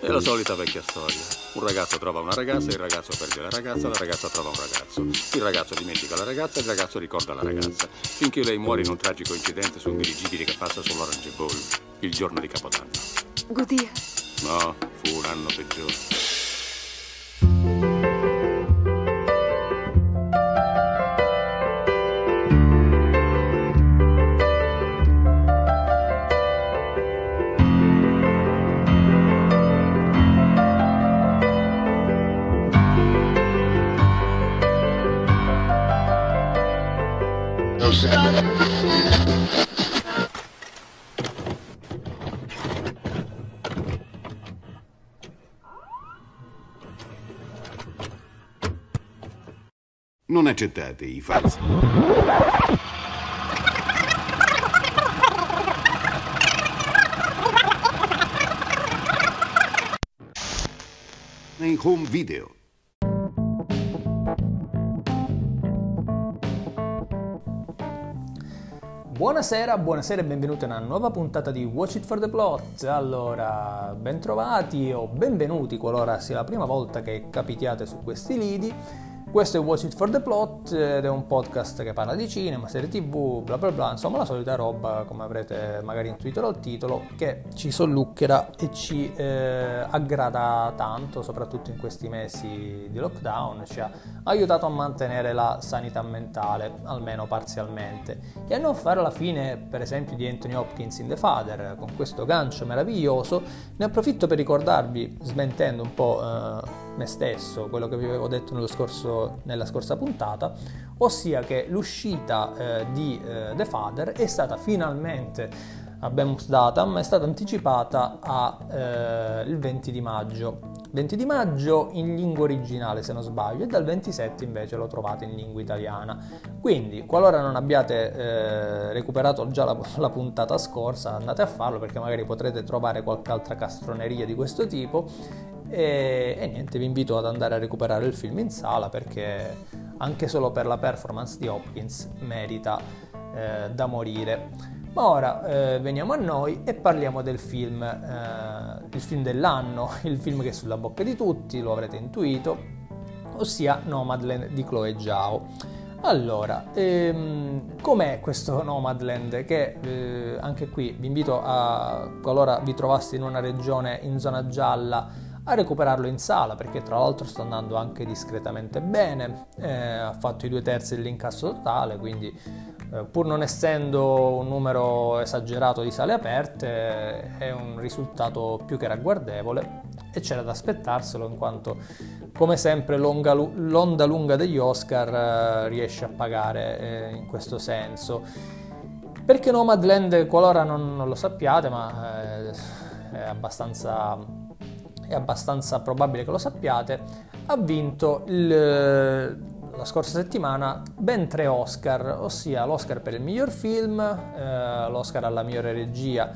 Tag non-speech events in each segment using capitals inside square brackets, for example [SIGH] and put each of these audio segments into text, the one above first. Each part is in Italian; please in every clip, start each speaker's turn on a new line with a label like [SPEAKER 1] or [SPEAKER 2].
[SPEAKER 1] È la solita vecchia storia. Un ragazzo trova una ragazza, il ragazzo perde la ragazza, la ragazza trova un ragazzo. Il ragazzo dimentica la ragazza, il ragazzo ricorda la ragazza. Finché lei muore in un tragico incidente su un dirigibile che passa sull'Orange Bowl il giorno di Capodanno.
[SPEAKER 2] Godia.
[SPEAKER 1] No, fu un anno peggiore.
[SPEAKER 3] Non accettate i falsi. Nei home video.
[SPEAKER 4] Buonasera, buonasera e benvenuti a una nuova puntata di Watch It for the Plot. Allora, bentrovati o benvenuti qualora sia la prima volta che capitiate su questi lidi. Questo è Watch It for the Plot ed è un podcast che parla di cinema, serie tv, bla bla bla, insomma la solita roba, come avrete magari intuito dal titolo, che ci solluccherà e ci eh, aggrada tanto, soprattutto in questi mesi di lockdown, ci ha aiutato a mantenere la sanità mentale, almeno parzialmente, e a non fare la fine, per esempio, di Anthony Hopkins in The Father, con questo gancio meraviglioso. Ne approfitto per ricordarvi, smentendo un po'... Eh, me stesso, quello che vi avevo detto scorso, nella scorsa puntata, ossia che l'uscita eh, di eh, The Father è stata finalmente Abemus Datam è stata anticipata al eh, 20 di maggio. 20 di maggio in lingua originale se non sbaglio e dal 27 invece lo trovate in lingua italiana. Quindi qualora non abbiate eh, recuperato già la, la, puntata scorsa andate a farlo perché magari potrete trovare qualche altra castroneria di questo tipo e, e, niente, vi invito ad andare a recuperare il film in sala perché anche solo per la performance di Hopkins merita eh, da morire. Ma ora eh, veniamo a noi e parliamo del film, eh, il film dell'anno, [LAUGHS] il film che è sulla bocca di tutti, lo avrete intuito, ossia Nomadland di Chloe Zhao. Allora, ehm, com'è questo Nomadland? Che eh, anche qui vi invito a, qualora vi trovaste in una regione in zona gialla, a recuperarlo in sala perché tra l'altro sta andando anche discretamente bene, eh, ha fatto i due terzi dell'incasso totale, quindi eh, pur non essendo un numero esagerato di sale aperte è un risultato più che ragguardevole e c'era da aspettarselo in quanto come sempre l'onda, l'onda lunga degli Oscar eh, riesce a pagare eh, in questo senso. Perché Nomadland, qualora non, non lo sappiate, ma eh, è abbastanza è abbastanza probabile che lo sappiate, ha vinto il, la scorsa settimana ben tre Oscar, ossia l'Oscar per il miglior film, eh, l'Oscar alla migliore regia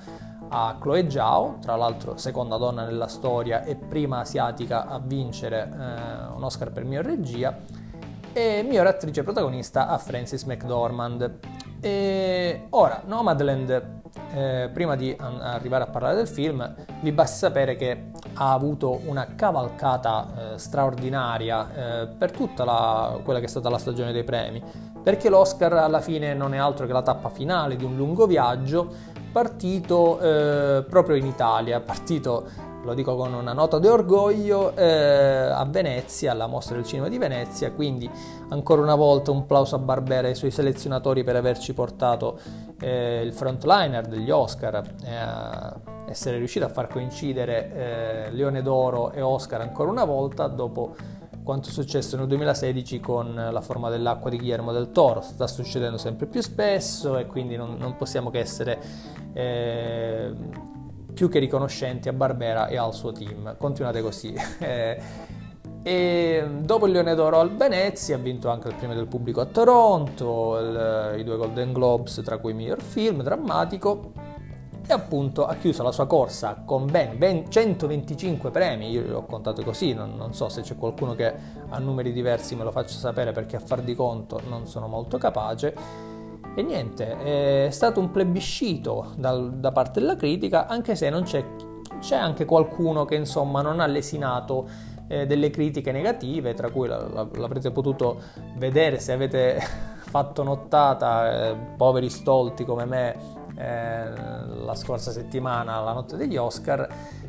[SPEAKER 4] a Chloe Zhao, tra l'altro seconda donna nella storia e prima asiatica a vincere eh, un Oscar per miglior regia, e miglior attrice protagonista a Frances McDormand. E ora, Nomadland eh, prima di an- arrivare a parlare del film, vi basta sapere che ha avuto una cavalcata eh, straordinaria eh, per tutta la, quella che è stata la stagione dei premi, perché l'Oscar alla fine non è altro che la tappa finale di un lungo viaggio partito eh, proprio in Italia, partito lo dico con una nota di orgoglio, eh, a Venezia, alla mostra del cinema di Venezia, quindi ancora una volta un plauso a Barbera e ai suoi selezionatori per averci portato eh, il frontliner degli Oscar, eh, essere riuscito a far coincidere eh, Leone d'Oro e Oscar ancora una volta dopo quanto è successo nel 2016 con La forma dell'acqua di Guillermo del Toro. Sta succedendo sempre più spesso e quindi non, non possiamo che essere eh, più che riconoscenti a Barbera e al suo team. Continuate così. [LAUGHS] e dopo il Leone d'Oro al Venezia ha vinto anche il premio del pubblico a Toronto, il, i due Golden Globes, tra cui miglior film drammatico. E appunto ha chiuso la sua corsa con ben, ben 125 premi, io li ho contato così, non, non so se c'è qualcuno che ha numeri diversi me lo faccia sapere perché a far di conto non sono molto capace E niente, è stato un plebiscito dal, da parte della critica, anche se non c'è, c'è anche qualcuno che insomma non ha lesinato eh, delle critiche negative, tra cui la, la, l'avrete potuto vedere se avete [LAUGHS] fatto nottata, eh, poveri stolti come me, eh, la scorsa settimana, la notte degli Oscar.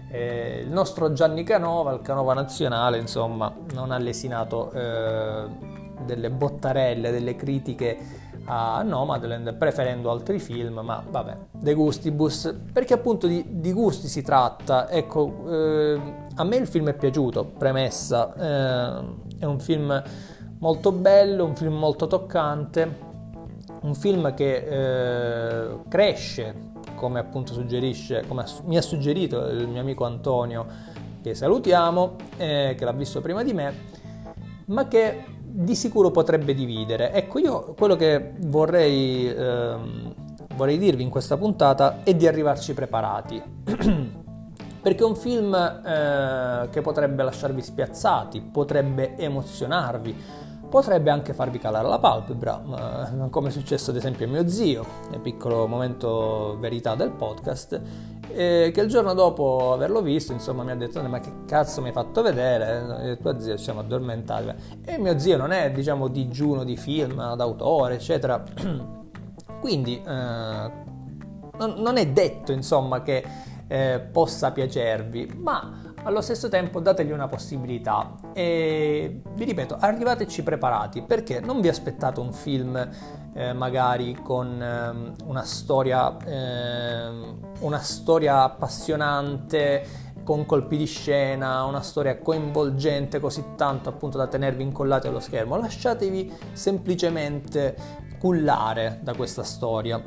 [SPEAKER 4] Eh, il nostro Gianni Canova, il Canova nazionale, insomma, non ha lesinato eh, delle bottarelle, delle critiche a Nomadland preferendo altri film, ma vabbè, de gustibus, perché appunto di, di gusti si tratta. Ecco, eh, a me il film è piaciuto, premessa, eh, è un film molto bello, un film molto toccante, un film che eh, cresce, come appunto suggerisce, come mi ha suggerito il mio amico Antonio, che salutiamo, eh, che l'ha visto prima di me, ma che di sicuro potrebbe dividere. Ecco, io quello che vorrei, ehm, vorrei dirvi in questa puntata è di arrivarci preparati. [CLEARS THROAT] Perché è un film eh, che potrebbe lasciarvi spiazzati, potrebbe emozionarvi, potrebbe anche farvi calare la palpebra, come è successo ad esempio a mio zio, nel piccolo momento verità del podcast, eh, che il giorno dopo averlo visto, insomma, mi ha detto: Ma che cazzo mi hai fatto vedere? E tua zia ci siamo addormentati. E mio zio non è, diciamo, digiuno di film, d'autore, eccetera. [CLEARS THROAT] Quindi eh, non, non, è detto, insomma, che eh, possa piacervi, ma allo stesso tempo dategli una possibilità e vi ripeto arrivateci preparati perché non vi aspettate un film eh, magari con eh, una storia eh, una storia appassionante con colpi di scena, una storia coinvolgente così tanto appunto da tenervi incollati allo schermo, lasciatevi semplicemente cullare da questa storia.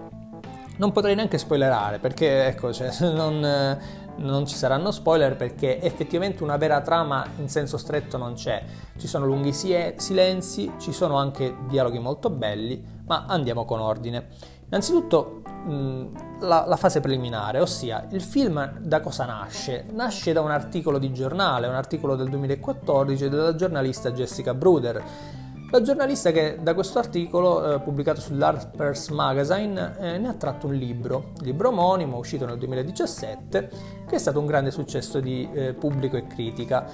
[SPEAKER 4] Non potrei neanche spoilerare perché ecco, cioè, [LAUGHS] non, non ci saranno spoiler perché effettivamente una vera trama in senso stretto non c'è. Ci sono lunghi silenzi, ci sono anche dialoghi molto belli, ma andiamo con ordine. Innanzitutto la, la, fase preliminare, ossia il film da cosa nasce? Nasce da un articolo di giornale, un articolo del 2014 della giornalista Jessica Bruder la giornalista che da questo articolo eh, pubblicato sull'Harper's Magazine eh, ne ha tratto un libro, libro omonimo uscito nel 2017, che è stato un grande successo di eh, pubblico e critica,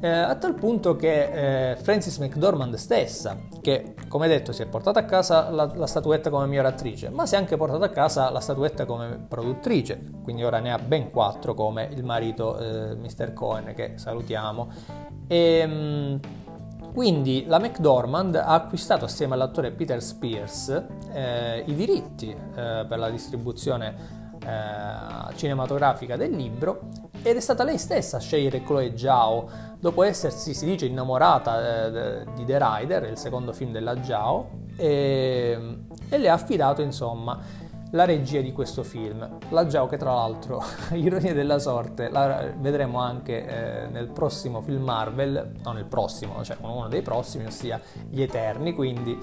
[SPEAKER 4] eh, a tal punto che eh, Frances McDormand stessa, che come detto si è portata a casa la, la, statuetta come miglior attrice, ma si è anche portata a casa la statuetta come produttrice, quindi ora ne ha ben quattro come il marito eh, Mr. Cohen che salutiamo. E, ehm, mh, quindi la McDormand ha acquistato assieme all'attore Peter Spears eh, i diritti eh, per la distribuzione eh, cinematografica del libro ed è stata lei stessa a scegliere Chloe Zhao. Dopo essersi, si dice, innamorata eh, di The Rider, il secondo film della Zhao, e, e le ha affidato insomma la regia di questo film. La Giao che tra l'altro, [LAUGHS] ironia della sorte, la vedremo anche eh, nel prossimo film Marvel, non nel prossimo, cioè uno dei prossimi, ossia Gli Eterni, quindi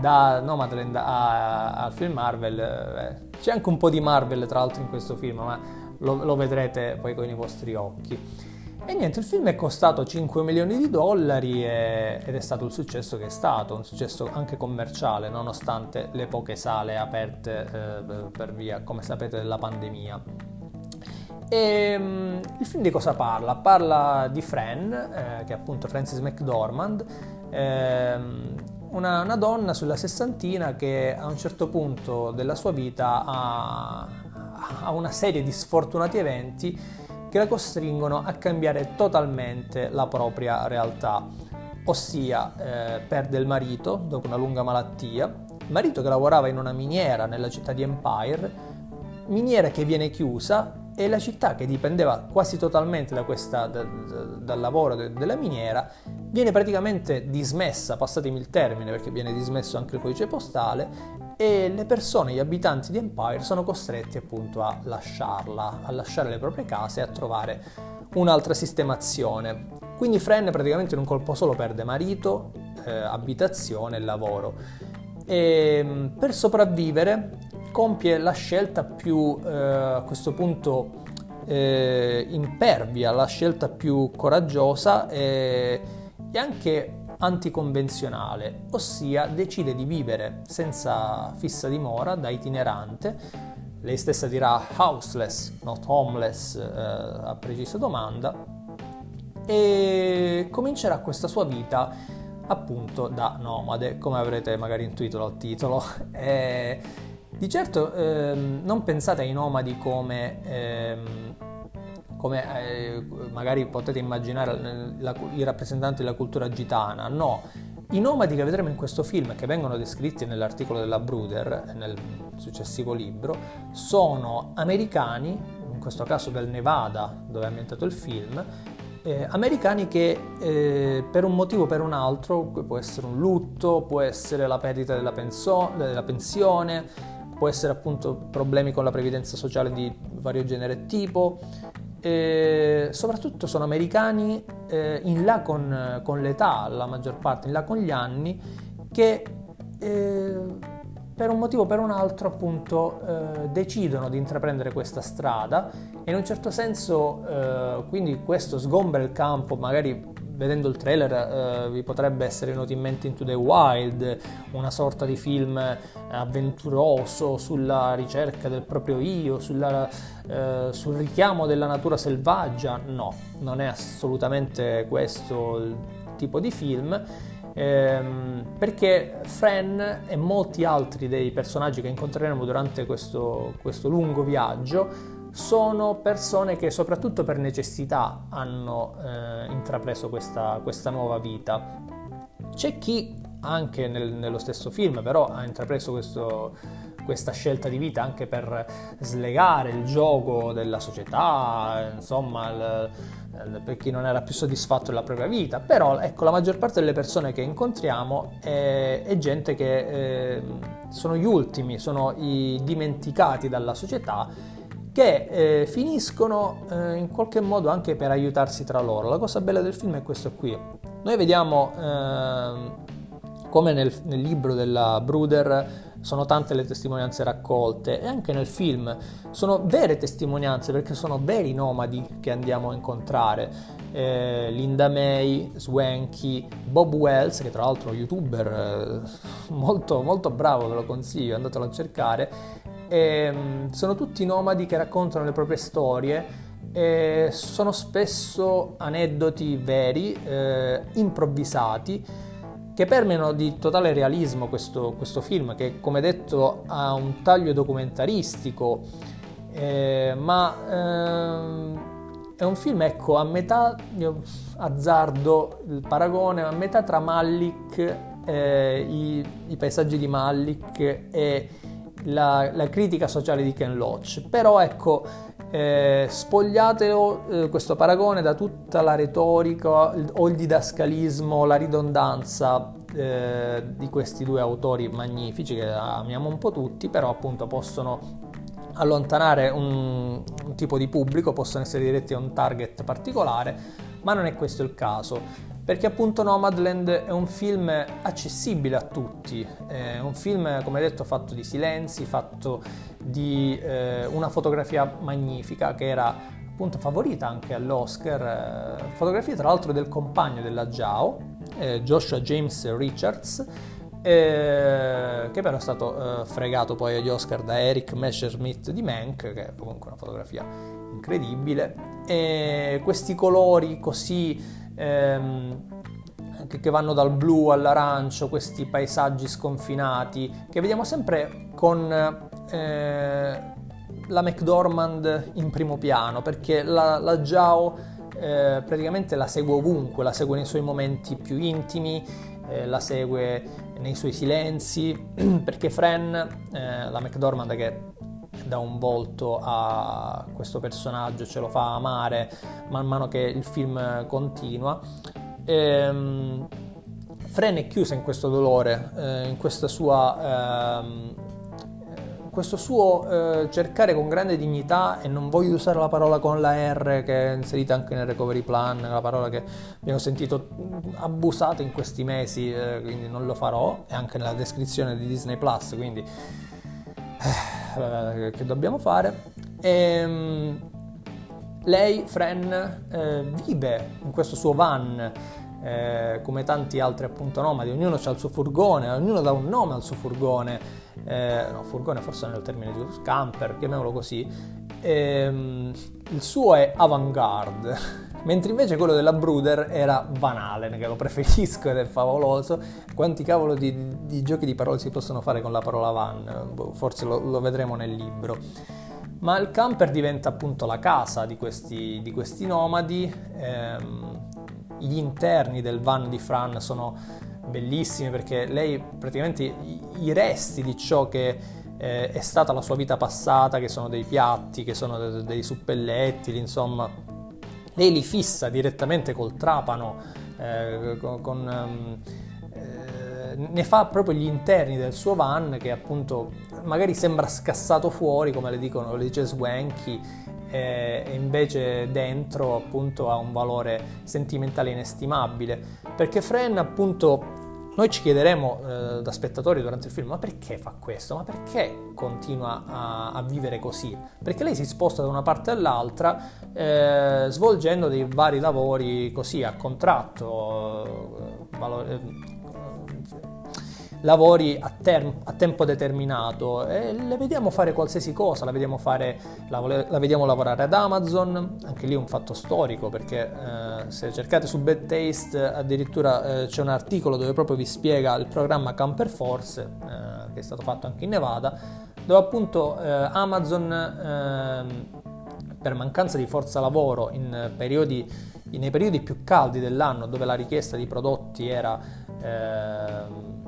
[SPEAKER 4] da Nomadland al film Marvel eh, c'è anche un po' di Marvel tra l'altro in questo film, ma lo, lo vedrete poi con i vostri occhi. E niente, il film è costato 5 milioni di dollari e, ed è stato il successo che è stato, un successo anche commerciale, nonostante le poche sale aperte eh, per via, come sapete, della pandemia. E, um, il film di cosa parla? Parla di Fran, eh, che è appunto Frances McDormand, ehm, una, una, donna sulla sessantina che a un certo punto della sua vita ha, ha una serie di sfortunati eventi che la costringono a cambiare totalmente la propria realtà, ossia eh, perde il marito dopo una lunga malattia, marito che lavorava in una miniera nella città di Empire, miniera che viene chiusa e la città che dipendeva quasi totalmente da questa, da, da, dal lavoro de, della miniera viene praticamente dismessa, passatemi il termine perché viene dismesso anche il codice postale e le persone, gli abitanti di Empire sono costretti appunto a lasciarla, a lasciare le proprie case e a trovare un'altra sistemazione. Quindi Fren praticamente in un colpo solo perde marito, eh, abitazione e lavoro. E mm, per sopravvivere compie la scelta più eh, a questo punto eh, impervia, la scelta più coraggiosa e, e anche anticonvenzionale, ossia decide di vivere senza fissa dimora da itinerante. Lei stessa dirà houseless, not homeless, eh, a precisa domanda, e comincerà questa sua vita appunto da nomade, come avrete magari intuito dal titolo. [LAUGHS] E di certo ehm, non pensate ai nomadi come, ehm, come eh, magari potete immaginare la, i rappresentanti della cultura gitana, no. I nomadi che vedremo in questo film, che vengono descritti nell'articolo della Bruder, nel successivo libro, sono americani, in questo caso del Nevada, dove è ambientato il film, eh, americani che eh, per un motivo o per un altro, può essere un lutto, può essere la perdita della, penso- della pensione, può essere appunto problemi con la previdenza sociale di vario genere e tipo, eh, soprattutto sono americani eh, in là con, con, l'età, la maggior parte, in là con gli anni, che eh, per un motivo o per un altro appunto eh, decidono di intraprendere questa strada e in un certo senso eh, quindi questo sgombra il campo, magari vedendo il trailer eh, vi potrebbe essere venuto in mente Into the Wild, una sorta di film avventuroso sulla ricerca del proprio io, sulla, eh, sul richiamo della natura selvaggia, no, non è assolutamente questo il tipo di film ehm, perché Fran e molti altri dei personaggi che incontreremo durante questo, questo lungo viaggio sono persone che soprattutto per necessità hanno eh, intrapreso questa, questa, nuova vita. C'è chi anche nel, nello stesso film però ha intrapreso questo, questa scelta di vita anche per slegare il gioco della società, insomma, il, il, per chi non era più soddisfatto della propria vita. Però ecco, la maggior parte delle persone che incontriamo è, è gente che eh, sono gli ultimi, sono i dimenticati dalla società che eh, finiscono eh, in qualche modo anche per aiutarsi tra loro. La cosa bella del film è questo qui. Noi vediamo ehm, come nel, nel libro della Bruder sono tante le testimonianze raccolte e anche nel film sono vere testimonianze perché sono veri nomadi che andiamo a incontrare. Eh, Linda May, Swanky, Bob Wells, che tra l'altro è un youtuber eh, [LAUGHS] molto, molto bravo, ve lo consiglio, andatelo a cercare. Eh, sono tutti nomadi che raccontano le proprie storie e sono spesso aneddoti veri, eh, improvvisati che permeano di totale realismo questo, questo, film, che come detto ha un taglio documentaristico, eh, ma eh, è un film, ecco, a metà, io azzardo il paragone, a metà tra Malik, eh, i, i, paesaggi di Malik e la, la critica sociale di Ken Loach. Però ecco, eh, spogliatelo eh, questo paragone da tutta la retorica o il didascalismo, la ridondanza eh, di questi due autori magnifici che amiamo un po' tutti, però appunto possono allontanare un, un tipo di pubblico, possono essere diretti a un target particolare, ma non è questo il caso perché appunto Nomadland è un film accessibile a tutti, è un film come detto fatto di silenzi, fatto di eh, una fotografia magnifica che era appunto favorita anche all'Oscar, eh, fotografia tra l'altro del compagno della Giao, eh, Joshua James Richards, eh, che però è stato eh, fregato poi agli Oscar da Eric Messerschmitt di Mank, che è comunque una fotografia incredibile, e questi colori così ehm, che vanno dal blu all'arancio, questi paesaggi sconfinati, che vediamo sempre con eh, la McDormand in primo piano, perché la, la Giao eh, praticamente la segue ovunque, la segue nei suoi momenti più intimi, eh, la segue nei suoi silenzi, [CLEARS THROAT] perché Fran, eh, la McDormand che dà un volto a questo personaggio, ce lo fa amare man mano che il film continua. Ehm, Fren è chiusa in questo dolore, eh, in questa sua... Ehm, questo suo eh, cercare con grande dignità, e non voglio usare la parola con la R che è inserita anche nel recovery plan, la parola che abbiamo sentito abusata in questi mesi, eh, quindi non lo farò, e anche nella descrizione di Disney Plus, quindi eh, che dobbiamo fare. E, ehm, lei, Fran, eh, vive in questo suo van eh, come tanti altri appunto nomadi, ognuno ha il suo furgone, ognuno dà un nome al suo furgone, eh, no, furgone forse nel termine giusto, camper, chiamiamolo così, ehm, il suo è avant-garde, mentre invece quello della Bruder era Van Halen, che lo preferisco ed è favoloso. Quanti cavolo di, di giochi di parole si possono fare con la parola van? Boh, forse lo, lo vedremo nel libro. Ma il camper diventa appunto la casa di questi, di questi nomadi. Ehm, gli interni del van di Fran sono bellissimi perché lei praticamente i, resti di ciò che eh, è stata la sua vita passata, che sono dei piatti, che sono dei suppelletti, insomma, lei li fissa direttamente col trapano, eh, con, con um, eh, ne fa proprio gli interni del suo van che appunto magari sembra scassato fuori, come le dicono, le dice Swanky, e invece dentro appunto ha un valore sentimentale inestimabile. Perché Fren appunto noi ci chiederemo eh, da spettatori durante il film, ma perché fa questo? Ma perché continua a, a vivere così? Perché lei si sposta da una parte all'altra eh, svolgendo dei vari lavori così a contratto, eh, valore, lavori a, term- a, tempo determinato e le vediamo fare qualsiasi cosa, la vediamo, fare, la, la vediamo lavorare ad Amazon, anche lì un fatto storico perché eh, se cercate su Bad Taste addirittura eh, c'è un articolo dove proprio vi spiega il programma Camper Force eh, che è stato fatto anche in Nevada dove appunto eh, Amazon ehm, per mancanza di forza lavoro in periodi, nei periodi più caldi dell'anno dove la richiesta di prodotti era eh,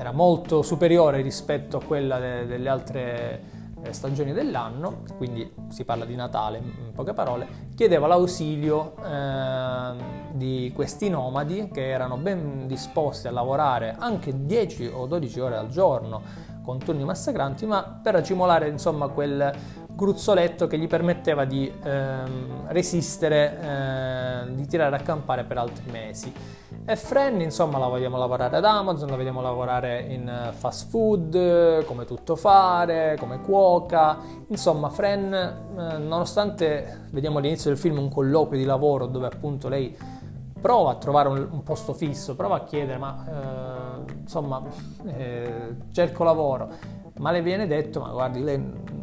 [SPEAKER 4] era molto superiore rispetto a quella de- delle altre eh, stagioni dell'anno, quindi si parla di Natale in poche parole, chiedeva l'ausilio eh, di questi nomadi che erano ben disposti a lavorare anche 10 o 12 ore al giorno con turni massacranti, ma per accumulare insomma quel gruzzoletto che gli permetteva di ehm, resistere, eh, di tirare a campare per altri mesi. E Fran, insomma, la vogliamo lavorare ad Amazon, la vediamo lavorare in eh, fast food, come tutto fare, come cuoca. Insomma, Fran, eh, nonostante vediamo all'inizio del film un colloquio di lavoro dove appunto lei prova a trovare un, un posto fisso, prova a chiedere, ma eh, insomma, eh, cerco lavoro, ma le viene detto, ma guardi, lei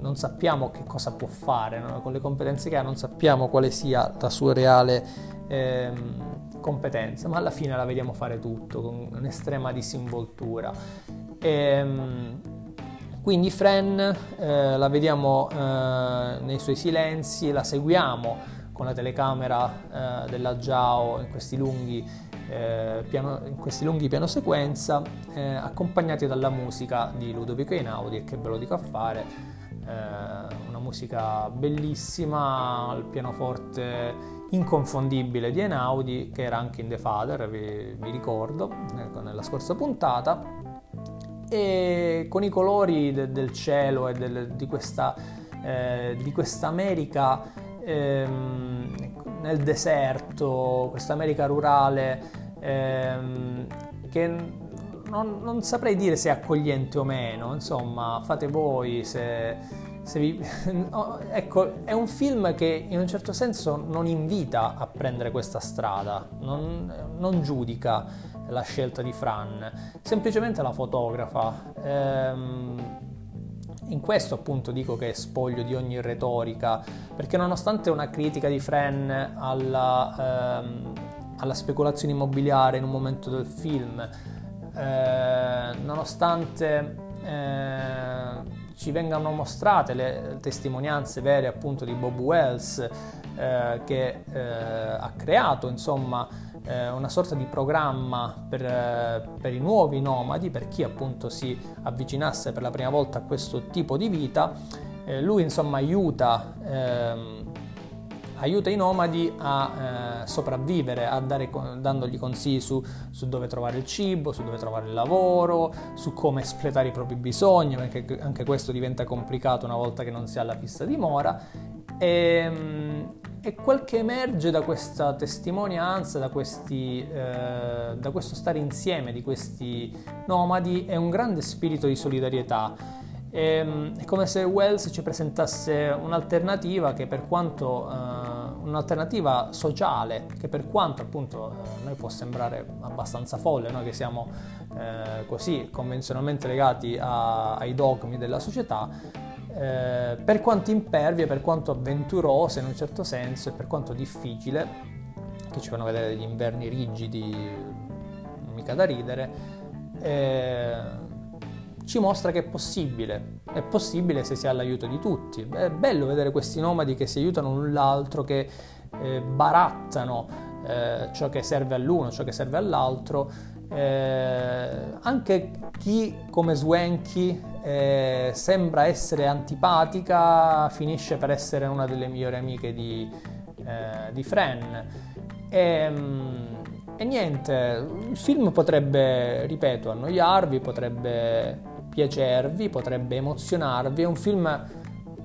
[SPEAKER 4] non sappiamo che cosa può fare, no? con le competenze che ha, non sappiamo quale sia la sua reale... Ehm, competenza, ma alla fine la vediamo fare tutto con un'estrema disinvoltura. E, ehm, quindi Fran eh, la vediamo eh, nei suoi silenzi, la seguiamo con la telecamera eh, della Giao in questi lunghi, eh, piano, in questi lunghi piano sequenza, eh, accompagnati dalla musica di Ludovico Einaudi, e che ve lo dico a fare, una musica bellissima, al pianoforte inconfondibile di Enaudi che era anche in The Father, vi, vi ricordo, ecco, nella scorsa puntata, e con i colori de, del cielo e del, di, questa, eh, di questa America ehm, nel deserto, questa America rurale ehm, che non, non, saprei dire se è accogliente o meno, insomma fate voi se vi... [LAUGHS] ecco, è un film che in un certo senso non invita a prendere questa strada, non, non giudica la scelta di Fran, semplicemente la fotografa. Ehm, in questo appunto dico che è spoglio di ogni retorica, perché nonostante una critica di Fran alla, ehm, alla speculazione immobiliare in un momento del film, eh, nonostante... Eh, ci vengano mostrate le testimonianze vere appunto di Bob Wells eh, che eh, ha creato insomma eh, una sorta di programma per, per, i nuovi nomadi, per chi appunto si avvicinasse per la prima volta a questo tipo di vita. Lui insomma aiuta ehm, aiuta i nomadi a sopravvivere, dare, dandogli consigli su, su, dove trovare il cibo, su dove trovare il lavoro, su come espletare i propri bisogni, perché anche questo diventa complicato una volta che non si ha la fissa dimora. E, ehm, e quel che emerge da questa testimonianza, da, questi, eh, da questo stare insieme di questi nomadi, è un grande spirito di solidarietà Ehm, è come se Wells ci presentasse un'alternativa che per quanto eh, un'alternativa sociale che per quanto appunto eh, noi può sembrare abbastanza folle, noi che siamo eh, così convenzionalmente legati a, ai dogmi della società, eh, per quanto impervia, per quanto avventurosa in un certo senso e per quanto difficile, che ci fanno vedere degli inverni rigidi, mica da ridere, eh, ci mostra che è possibile, è possibile se si ha l'aiuto di tutti. È bello vedere questi nomadi che si aiutano l'un l'altro, che eh, barattano eh, ciò che serve all'uno, ciò che serve all'altro. Eh, anche chi come Swanky eh, sembra essere antipatica finisce per essere una delle migliori amiche di, eh, di Fran. E, ehm, e niente, il film potrebbe, ripeto, annoiarvi, potrebbe piacervi, potrebbe emozionarvi. È un film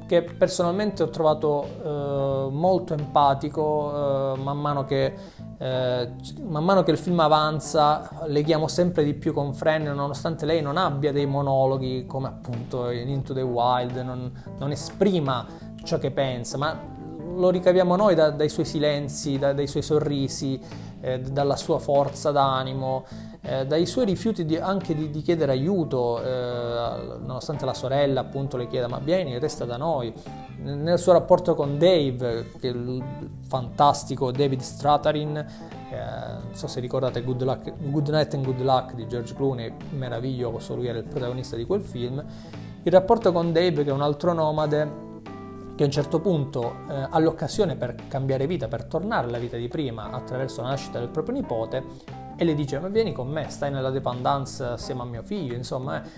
[SPEAKER 4] che personalmente ho trovato eh, molto empatico, eh, man, mano che, eh, man mano che il film avanza leghiamo sempre di più con Fran, nonostante lei non abbia dei monologhi come appunto in Into the Wild, non, non esprima ciò che pensa, ma lo ricaviamo noi da, dai suoi silenzi, da, dai suoi sorrisi, eh, dalla sua forza d'animo eh, dai suoi rifiuti di, anche di, di, chiedere aiuto, eh, nonostante la sorella appunto le chieda ma vieni, resta da noi, nel suo rapporto con Dave, che è il fantastico David Stratarin, eh, non so se ricordate Good, Luck, Good Night and Good Luck di George Clooney, meraviglioso, lui era il protagonista di quel film, il rapporto con Dave che è un altro nomade che a un certo punto eh, ha l'occasione per cambiare vita, per tornare alla vita di prima attraverso la nascita del proprio nipote e le dice ma vieni con me, stai nella dependance assieme a mio figlio, insomma, eh,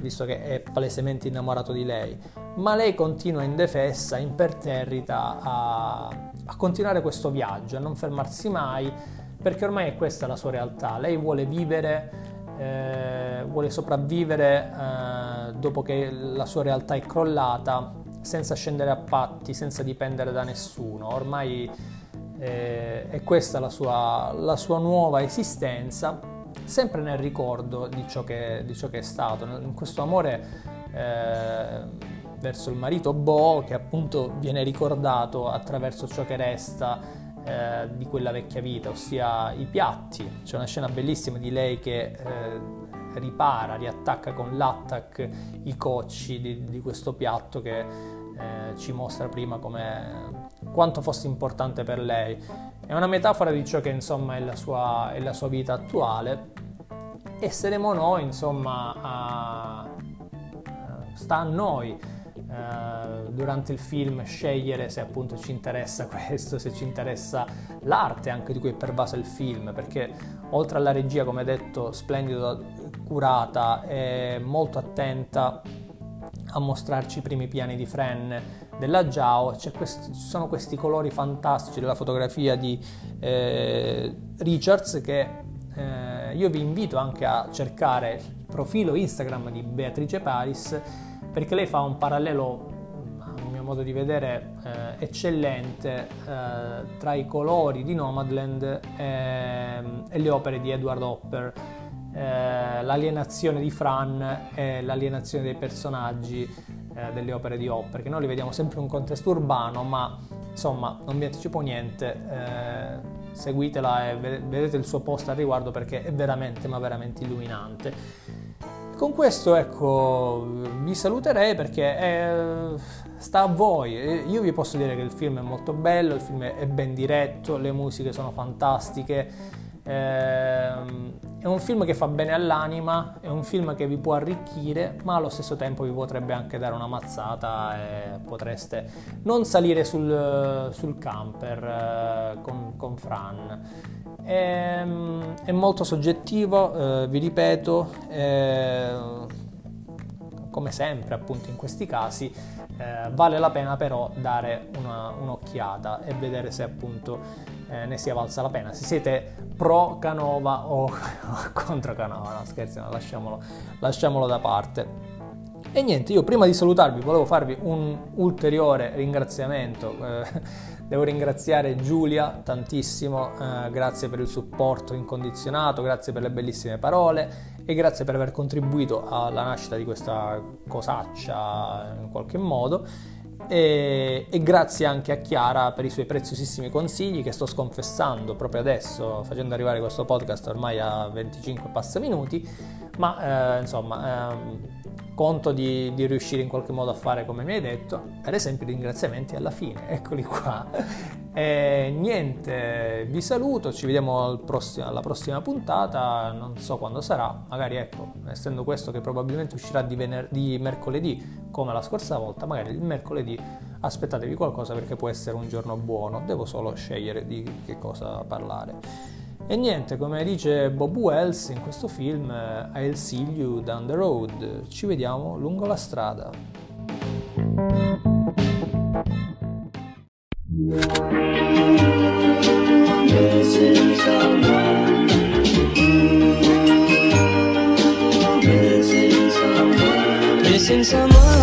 [SPEAKER 4] visto che è palesemente innamorato di lei. Ma lei continua indefessa, imperterrita a, a continuare questo viaggio, a non fermarsi mai, perché ormai è questa la sua realtà. Lei vuole vivere, eh, vuole sopravvivere eh, dopo che la sua realtà è crollata, senza scendere a patti, senza dipendere da nessuno. Ormai eh, e questa la sua, la sua nuova esistenza, sempre nel ricordo di ciò che, di ciò che è stato, in questo amore eh, verso il marito Bo che appunto viene ricordato attraverso ciò che resta eh, di quella vecchia vita, ossia i piatti. C'è una scena bellissima di lei che eh, ripara, riattacca con l'attack i cocci di, di questo piatto che eh, ci mostra prima come quanto fosse importante per lei. È una metafora di ciò che insomma è la sua, è la sua vita attuale e saremo noi insomma a, sta a noi eh, durante il film scegliere se appunto ci interessa [LAUGHS] questo, se ci interessa l'arte anche di cui è pervasa il film, perché oltre alla regia, come detto, splendida, curata e molto attenta a mostrarci i primi piani di Fran della questi, ci sono questi colori fantastici della fotografia di eh, Richards che eh, io vi invito anche a cercare il profilo Instagram di Beatrice Paris perché lei fa un parallelo a mio modo di vedere eh, eccellente eh, tra i colori di Nomadland e, e le opere di Edward Hopper eh, l'alienazione di Fran e l'alienazione dei personaggi eh, delle opere di Hopper, che noi li vediamo sempre in un contesto urbano, ma insomma non vi anticipo niente, eh, seguitela e vedete il suo post al riguardo perché è veramente ma veramente illuminante. Con questo ecco vi saluterei perché è, sta a voi, io vi posso dire che il film è molto bello, il film è ben diretto, le musiche sono fantastiche, Ehm, è un film che fa bene all'anima, è un film che vi può arricchire, ma allo stesso tempo vi potrebbe anche dare una mazzata e potreste non salire sul, sul camper eh, con, con, Fran. È, ehm, è molto soggettivo, eh, vi ripeto, eh, come sempre appunto in questi casi eh, vale la pena però dare una, un'occhiata e vedere se appunto eh, ne sia valsa la pena. Se siete pro Canova o, [LAUGHS] contro Canova, no scherzi, no, lasciamolo, lasciamolo da parte. E niente, io prima di salutarvi volevo farvi un ulteriore ringraziamento. Eh, [LAUGHS] devo ringraziare Giulia tantissimo, eh, grazie per il supporto incondizionato, grazie per le bellissime parole e grazie per aver contribuito alla nascita di questa cosaccia in qualche modo. E, e, grazie anche a Chiara per i suoi preziosissimi consigli che sto sconfessando proprio adesso, facendo arrivare questo podcast ormai a 25 passa minuti, ma eh, insomma eh, conto di, di, riuscire in qualche modo a fare come mi hai detto, per esempio ringraziamenti alla fine, [LAUGHS] eccoli qua. E niente, vi saluto, ci vediamo al prossimo, alla prossima puntata, non so quando sarà, magari ecco, essendo questo che probabilmente uscirà di, vener- di mercoledì come la scorsa volta, magari il mercoledì aspettatevi qualcosa perché può essere un giorno buono, devo solo scegliere di che cosa parlare. E niente, come dice Bob Wells in questo film, eh, I'll see you down the road, ci vediamo lungo la strada. Missing someone.